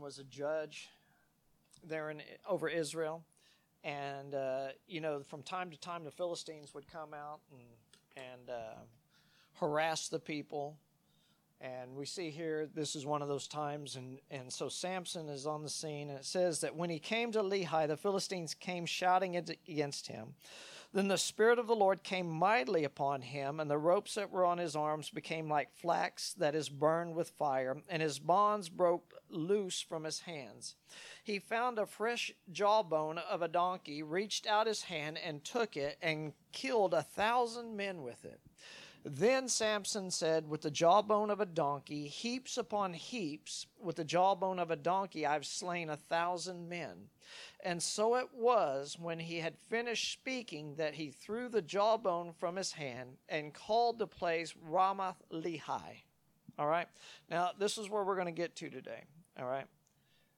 Was a judge there in over Israel, and uh, you know, from time to time, the Philistines would come out and and uh, harass the people. And we see here, this is one of those times, and, and so Samson is on the scene, and it says that when he came to Lehi, the Philistines came shouting against him. Then the Spirit of the Lord came mightily upon him, and the ropes that were on his arms became like flax that is burned with fire, and his bonds broke loose from his hands. He found a fresh jawbone of a donkey, reached out his hand, and took it, and killed a thousand men with it. Then Samson said, With the jawbone of a donkey, heaps upon heaps, with the jawbone of a donkey, I've slain a thousand men. And so it was when he had finished speaking that he threw the jawbone from his hand and called the place Ramath Lehi. All right. Now, this is where we're going to get to today. All right.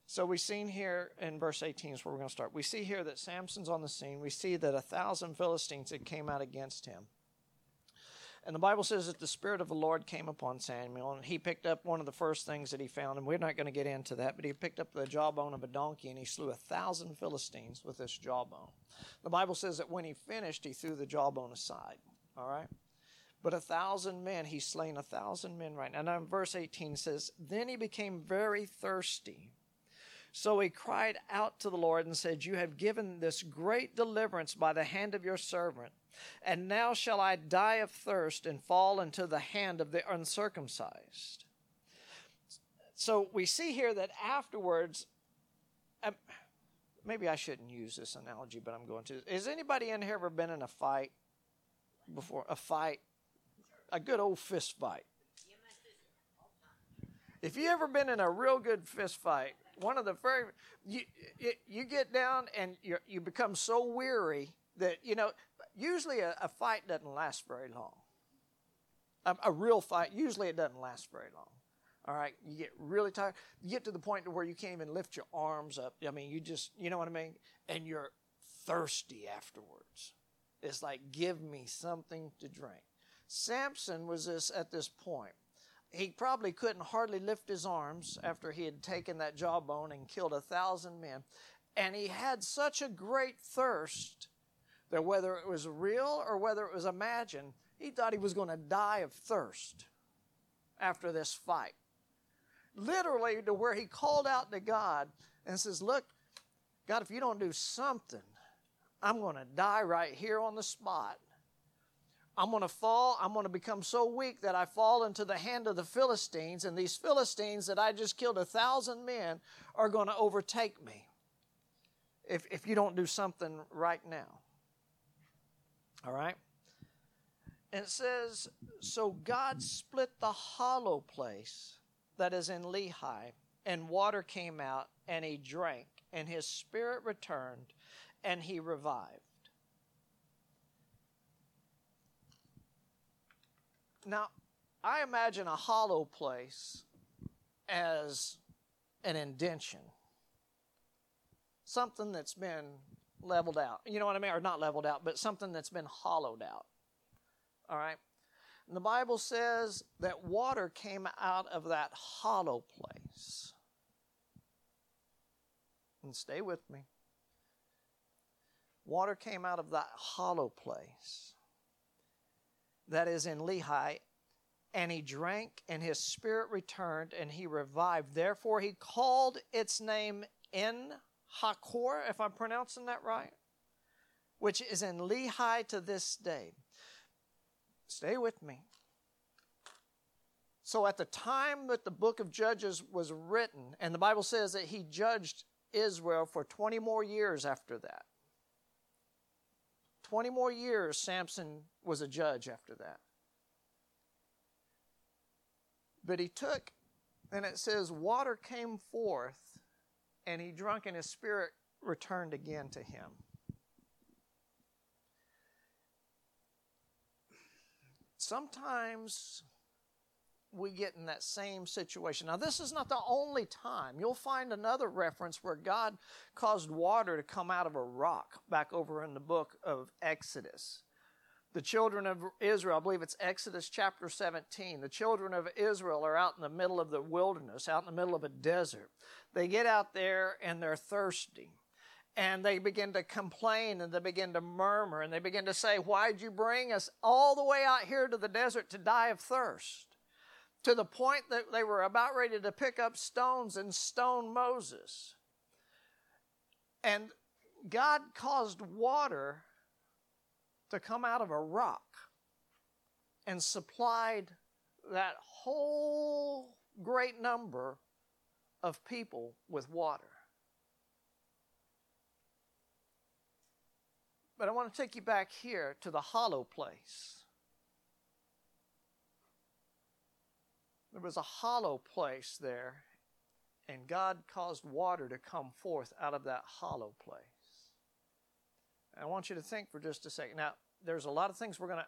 So we've seen here in verse 18 is where we're going to start. We see here that Samson's on the scene. We see that a thousand Philistines had came out against him. And the Bible says that the Spirit of the Lord came upon Samuel, and he picked up one of the first things that he found, and we're not going to get into that, but he picked up the jawbone of a donkey, and he slew a thousand Philistines with this jawbone. The Bible says that when he finished, he threw the jawbone aside. All right? But a thousand men, he's slain a thousand men right now. Now, verse 18 says, Then he became very thirsty. So he cried out to the Lord and said, You have given this great deliverance by the hand of your servant. And now shall I die of thirst and fall into the hand of the uncircumcised. So we see here that afterwards, um, maybe I shouldn't use this analogy, but I'm going to. Has anybody in here ever been in a fight before? A fight? A good old fist fight. If you ever been in a real good fist fight, one of the very you you get down and you you become so weary that you know usually a, a fight doesn't last very long. A, a, real fight, usually it doesn't last very long. All right, you get really tired. You get to the point to where you can't even lift your arms up. I mean, you just, you know what I mean? And you're thirsty afterwards. It's like, give me something to drink. Samson was this at this point. He probably couldn't hardly lift his arms after he had taken that jawbone and killed a thousand men. And he had such a great thirst that whether it was real or whether it was imagined, he thought he was going to die of thirst after this fight. Literally, to where he called out to God and says, Look, God, if you don't do something, I'm going to die right here on the spot. I'm going to fall. I'm going to become so weak that I fall into the hand of the Philistines, and these Philistines that I just killed a thousand men are going to overtake me if, if you don't do something right now. All right? And it says, So God split the hollow place that is in Lehi, and water came out, and he drank, and his spirit returned, and he revived. Now, I imagine a hollow place as an indention, something that's been leveled out. You know what I mean? Or not leveled out, but something that's been hollowed out. All right? And the Bible says that water came out of that hollow place. And stay with me. Water came out of that hollow place that is in Lehi, and he drank, and his spirit returned, and he revived. Therefore, he called its name En Hakkore, if I'm pronouncing that right, which is in Lehi to this day. Stay with me. So, at the time that the book of Judges was written, and the Bible says that he judged Israel for 20 more years after that. 20 more years, Samson was a judge after that. But he took, and it says, water came forth and he drunk, and his spirit returned again to him. Sometimes we get in that same situation. Now, this is not the only time. You'll find another reference where God caused water to come out of a rock back over in the book of Exodus. The children of Israel, I believe it's Exodus chapter 17. The children of Israel are out in the middle of the wilderness, out in the middle of a desert. They get out there and they're thirsty. And they begin to complain and they begin to murmur and they begin to say, Why'd you bring us all the way out here to the desert to die of thirst? To the point that they were about ready to pick up stones and stone Moses. And God caused water to come out of a rock and supplied that whole great number of people with water. But I want to take you back here to the hollow place. There was a hollow place there, and God caused water to come forth out of that hollow place. I want you to think for just a second. Now, there's a lot of things we're going to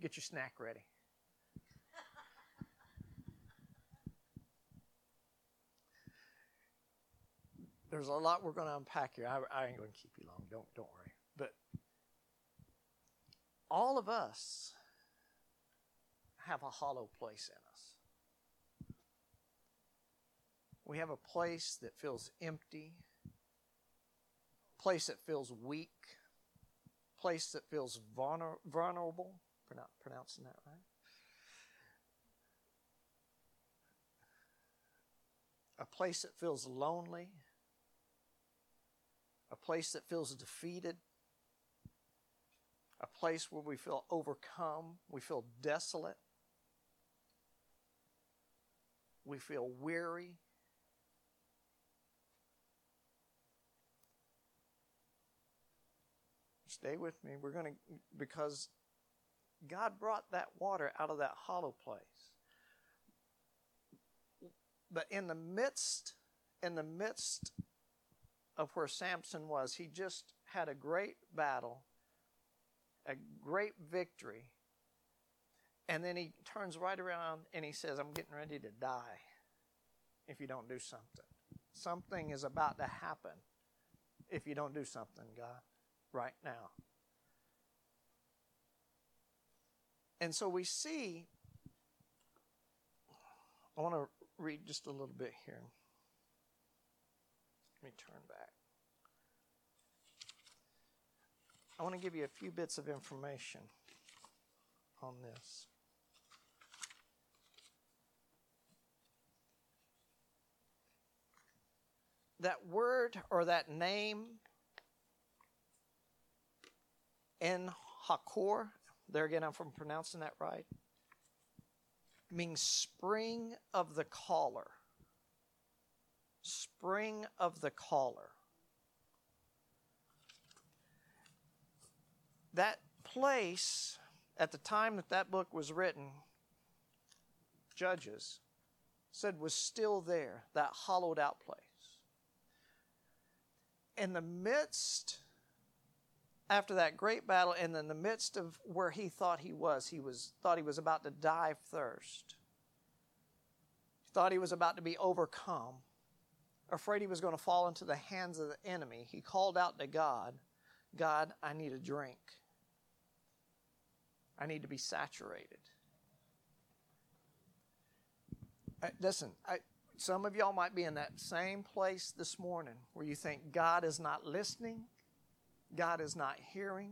get your snack ready. there's a lot we're going to unpack here. I, I ain't going to keep you long. Don't don't worry. But all of us have a hollow place in us. We have a place that feels empty, A place that feels weak, place that feels vulner- vulnerable. pronouncing that right? A place that feels lonely, a place that feels defeated, a place where we feel overcome, we feel desolate, we feel weary. Stay with me. We're going to, because God brought that water out of that hollow place. But in the midst, in the midst of where Samson was, he just had a great battle, a great victory. And then he turns right around and he says, I'm getting ready to die if you don't do something. Something is about to happen if you don't do something, God, right now. And so we see, I want to read just a little bit here. Let me turn back. I want to give you a few bits of information on this. That word or that name En Hakkore, there again, I'm from pronouncing that right, means spring of the caller spring of the caller. That place, at the time that that book was written, Judges, said was still there, that hollowed out place. In the midst, after that great battle, and in the midst of where he thought he was, he was thought he was about to die of thirst. He thought he was about to be overcome afraid he was going to fall into the hands of the enemy, he called out to God, God, I need a drink. I need to be saturated. I, listen, I, some of y'all might be in that same place this morning where you think God is not listening, God is not hearing,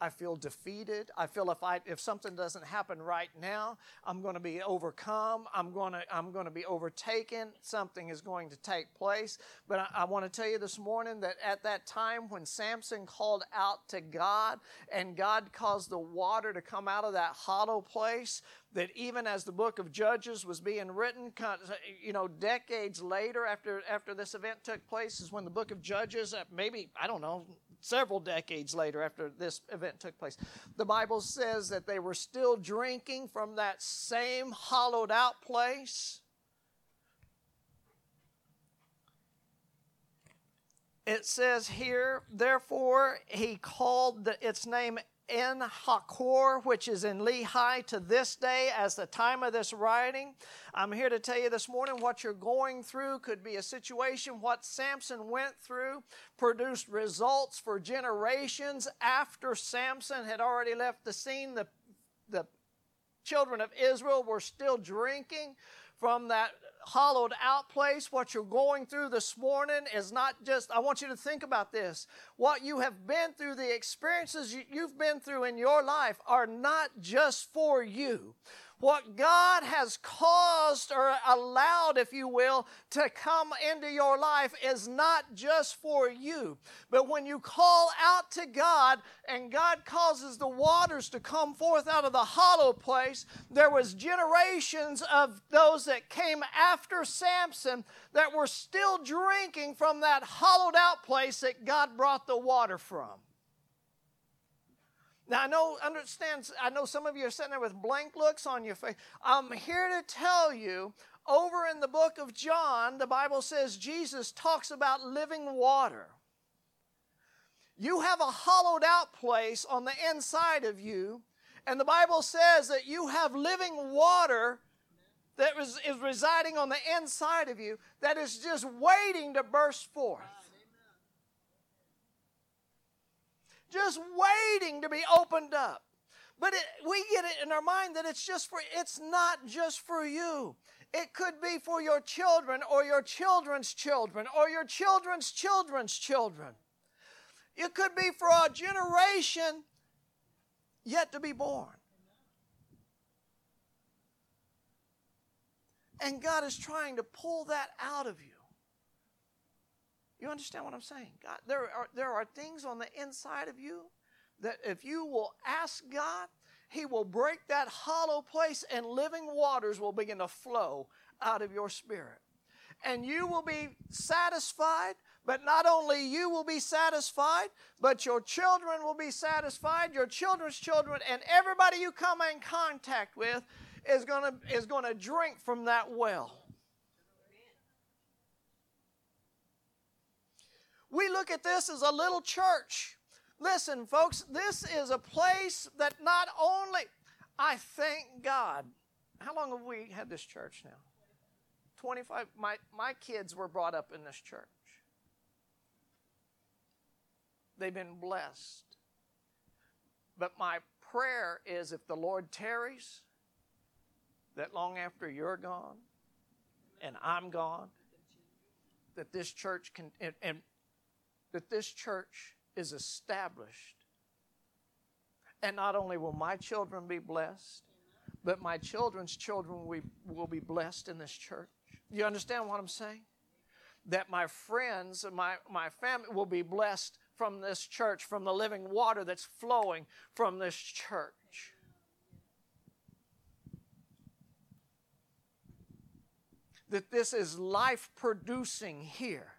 I feel defeated. I feel if I if something doesn't happen right now, I'm going to be overcome. I'm going to I'm going to be overtaken. Something is going to take place. But I, I want to tell you this morning that at that time when Samson called out to God and God caused the water to come out of that hollow place, that even as the book of Judges was being written, you know, decades later after after this event took place, is when the book of Judges, uh, maybe I don't know, several decades later after this event took place. The Bible says that they were still drinking from that same hollowed out place. it says here, therefore, he called the, its name En Hakkore, which is in Lehi to this day as the time of this writing. I'm here to tell you this morning what you're going through could be a situation. What Samson went through produced results for generations after Samson had already left the scene. The, the children of Israel were still drinking from that hollowed out place. What you're going through this morning is not just, I want you to think about this. What you have been through, the experiences you've been through in your life are not just for you. What God has caused or allowed, if you will, to come into your life is not just for you. But when you call out to God and God causes the waters to come forth out of the hollow place, there was generations of those that came after Samson that were still drinking from that hollowed out place that God brought the water from. Now I know, understand, I know some of you are sitting there with blank looks on your face. I'm here to tell you, over in the book of John, the Bible says Jesus talks about living water. You have a hollowed out place on the inside of you, and the Bible says that you have living water that is, is residing on the inside of you that is just waiting to burst forth. Just waiting to be opened up. But it, we get it in our mind that it's just for, it's not just for you. It could be for your children or your children's children or your children's children's children. It could be for a generation yet to be born. And God is trying to pull that out of you. You understand what I'm saying? God, there are, there are things on the inside of you that if you will ask God, He will break that hollow place and living waters will begin to flow out of your spirit. And you will be satisfied, but not only you will be satisfied, but your children will be satisfied, your children's children, and everybody you come in contact with is to is to drink from that well. We look at this as a little church. Listen, folks, this is a place that not only, I thank God. How long have we had this church now? 25. My, my kids were brought up in this church. They've been blessed. But my prayer is if the Lord tarries, that long after you're gone and I'm gone, that this church can, and, and that this church is established. And not only will my children be blessed, but my children's children will be, blessed in this church. You understand what I'm saying? That my friends and my, my family will be blessed from this church, from the living water that's flowing from this church. That this is life producing here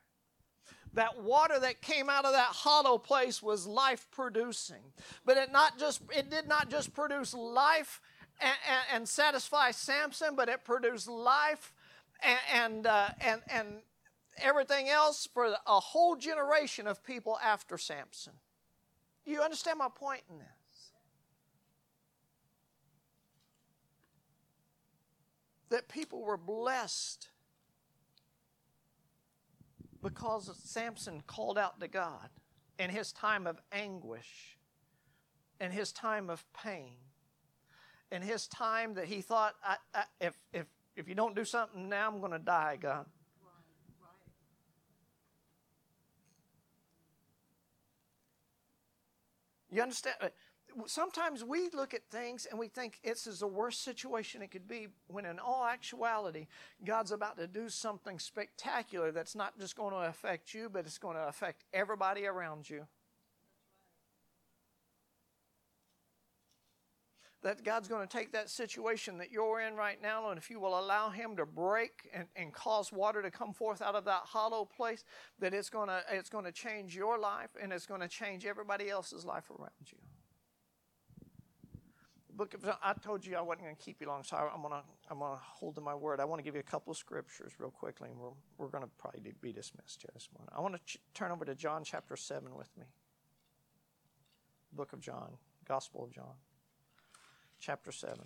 that water that came out of that hollow place was life producing but it not just it did not just produce life and, and, and satisfy samson but it produced life and and, uh, and and everything else for a whole generation of people after samson. You understand my point in this? That people were blessed because Samson called out to God in his time of anguish, in his time of pain, in his time that he thought, I, I, if, if, if you don't do something now, I'm going to die, God. You understand? Sometimes we look at things and we think this is the worst situation it could be, when in all actuality, God's about to do something spectacular that's not just going to affect you, but it's going to affect everybody around you. that God's going to take that situation that you're in right now, and if you will allow Him to break and, and cause water to come forth out of that hollow place, that it's going to it's going to change your life and it's going to change everybody else's life around you. Book of I told you I wasn't going to keep you long, so I'm going to I'm going to hold to my word. I want to give you a couple of scriptures real quickly, and we're we're going to probably be dismissed here this morning. I want to ch- turn over to John chapter seven with me. Book of John, Gospel of John, chapter seven.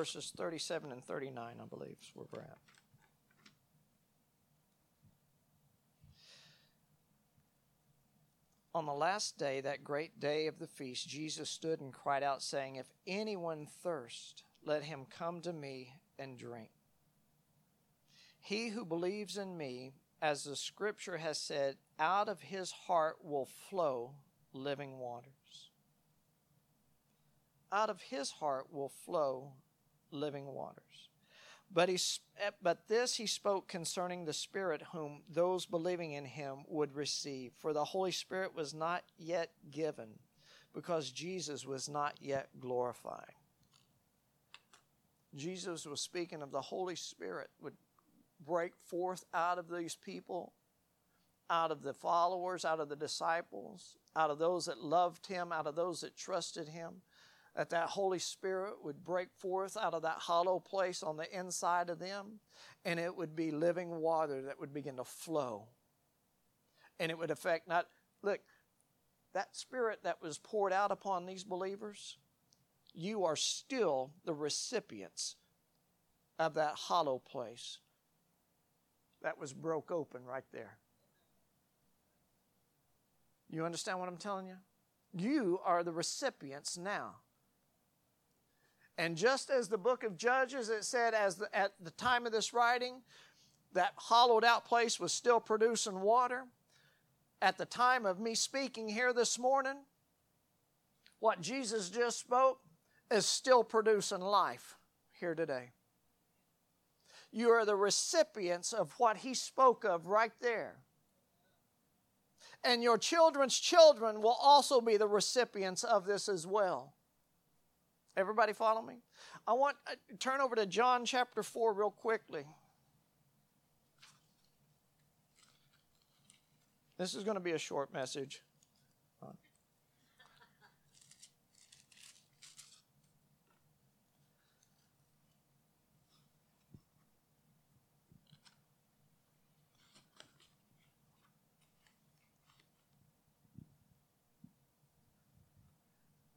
Verses 37 and 39, I believe, is where we're at. On the last day, that great day of the feast, Jesus stood and cried out, saying, If anyone thirst, let him come to me and drink. He who believes in me, as the scripture has said, out of his heart will flow living waters. Out of his heart will flow living waters. But, he, eh, but this he spoke concerning the Spirit, whom those believing in him would receive. For the Holy Spirit was not yet given, because Jesus was not yet glorified. Jesus was speaking of the Holy Spirit would break forth out of these people, out of the followers, out of the disciples, out of those that loved him, out of those that trusted him that that Holy Spirit would break forth out of that hollow place on the inside of them, and it would be living water that would begin to flow. And it would affect not, look, that Spirit that was poured out upon these believers, you are still the recipients of that hollow place that was broke open right there. You understand what I'm telling you? You are the recipients now. And just as the book of Judges, it said, as the, at the time of this writing, that hollowed out place was still producing water. At the time of me speaking here this morning, what Jesus just spoke is still producing life here today. You are the recipients of what he spoke of right there. And your children's children will also be the recipients of this as well. Everybody follow me? I want uh, turn over to John chapter 4 real quickly. This is going to be a short message.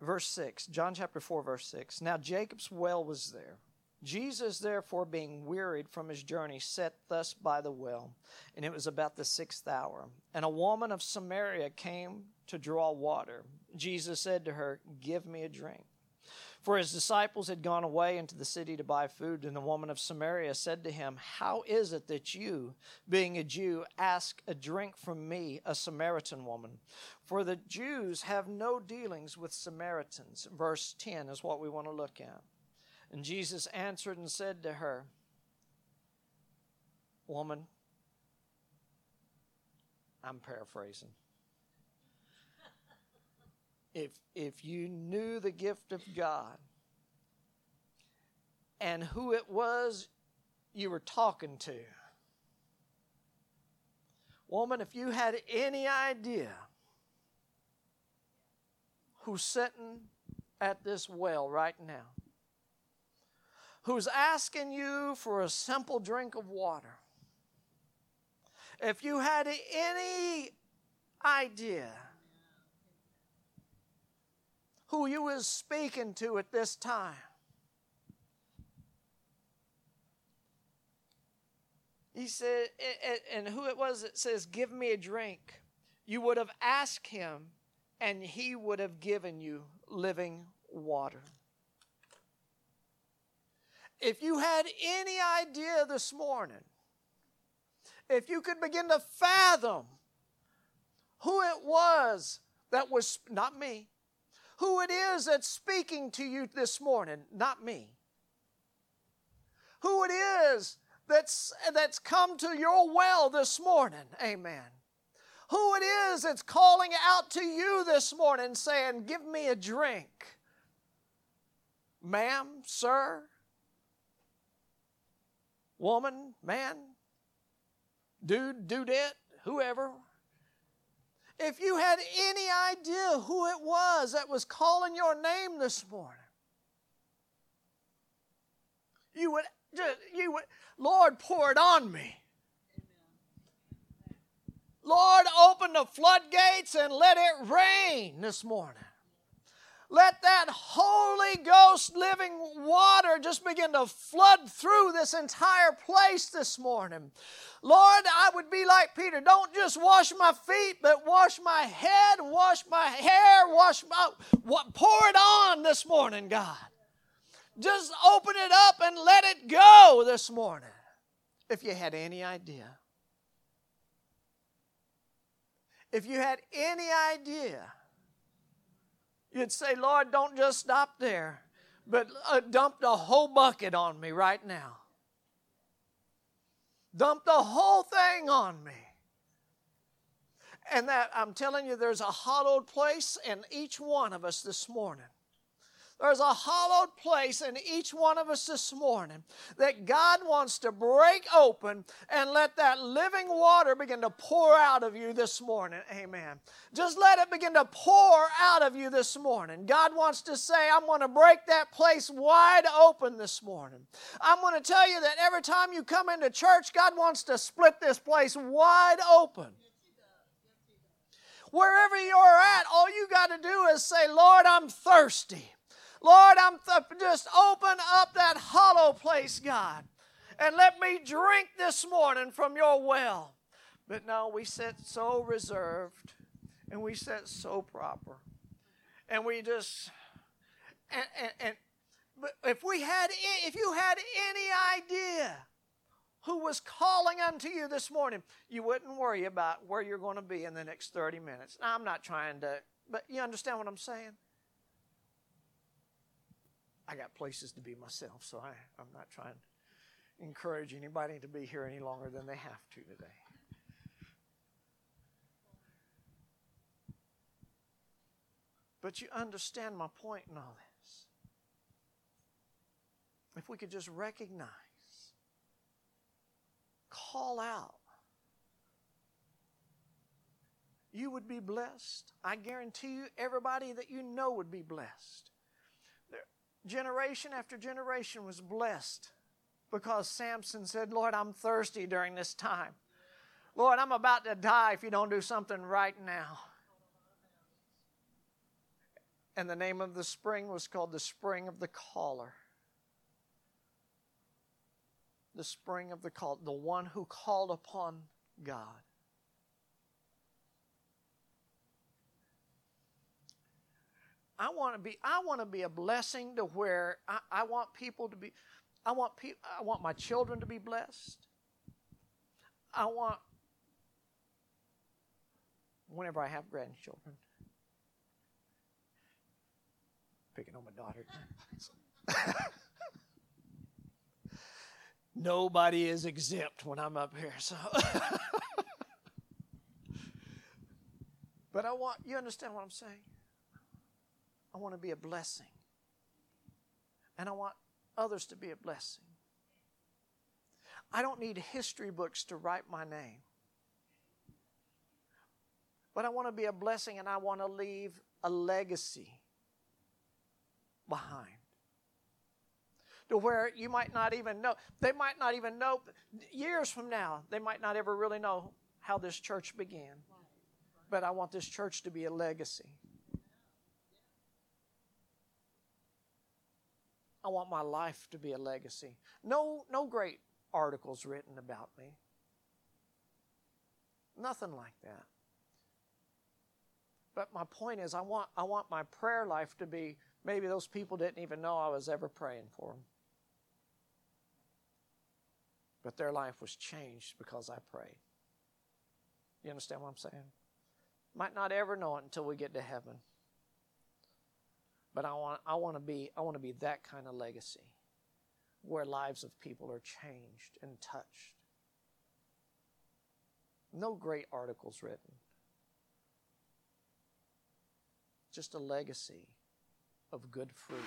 Verse 6, John chapter 4, verse 6. Now Jacob's well was there. Jesus, therefore, being wearied from his journey, sat thus by the well, and it was about the sixth hour. And a woman of Samaria came to draw water. Jesus said to her, Give me a drink. For his disciples had gone away into the city to buy food, and the woman of Samaria said to him, How is it that you, being a Jew, ask a drink from me, a Samaritan woman? For the Jews have no dealings with Samaritans. Verse 10 is what we want to look at. And Jesus answered and said to her, Woman, I'm paraphrasing if if you knew the gift of God and who it was you were talking to. Woman, if you had any idea who's sitting at this well right now, who's asking you for a simple drink of water, if you had any idea who you was speaking to at this time. He said, and who it was that says, Give me a drink. You would have asked him, and he would have given you living water. If you had any idea this morning, if you could begin to fathom who it was that was, not me, who it is that's speaking to you this morning, not me. who it is that's, that's come to your well this morning. Amen. Who it is that's calling out to you this morning saying, Give me a drink. Ma'am, sir, woman, man, dude, dudette, whoever. If you had any idea who it was that was calling your name this morning, you would you would, Lord, pour it on me. Lord, open the floodgates and let it rain this morning. Let that Holy Ghost living water just begin to flood through this entire place this morning. Lord, I would be like Peter. Don't just wash my feet, but wash my head, wash my hair, wash my. What, pour it on this morning, God. Just open it up and let it go this morning. If you had any idea. If you had any idea, you'd say, Lord, don't just stop there, but uh, dump the whole bucket on me right now. Dump the whole thing on me. And that I'm telling you, there's a hollowed place in each one of us this morning. There's a hollowed place in each one of us this morning that God wants to break open and let that living water begin to pour out of you this morning. Amen. Just let it begin to pour out of you this morning. God wants to say, I'm going to break that place wide open this morning. I'm going to tell you that every time you come into church, God wants to split this place wide open. Wherever you're at, all you got to do is say, Lord, I'm thirsty. Lord, I'm th- just open up that hollow place, God, and let me drink this morning from your well. But no, we sit so reserved and we sit so proper. And we just, and, and, and if we had, if you had any idea who was calling unto you this morning, you wouldn't worry about where you're going to be in the next 30 minutes. Now, I'm not trying to, but you understand what I'm saying? I got places to be myself, so I, I'm not trying to encourage anybody to be here any longer than they have to today. But you understand my point in all this. If we could just recognize, call out, you would be blessed. I guarantee you, everybody that you know would be blessed generation after generation was blessed because Samson said, Lord, I'm thirsty during this time. Lord, I'm about to die if you don't do something right now. And the name of the spring was called the Spring of the Caller. The spring of the call, the one who called upon God. I want to be I want to be a blessing to where I, I want people to be I want pe- I want my children to be blessed. I want whenever I have grandchildren. Picking on my daughter. Nobody is exempt when I'm up here, so But I want you understand what I'm saying? I want to be a blessing. And I want others to be a blessing. I don't need history books to write my name. But I want to be a blessing and I want to leave a legacy behind. To where you might not even know, they might not even know, years from now, they might not ever really know how this church began. But I want this church to be a legacy. I want my life to be a legacy. No, no great articles written about me. Nothing like that. But my point is, I want, I want my prayer life to be maybe those people didn't even know I was ever praying for them. But their life was changed because I prayed. You understand what I'm saying? Might not ever know it until we get to heaven. But I want, I want to be, I want to be that kind of legacy. where lives of people are changed and touched. No great articles written, just a legacy of good fruit.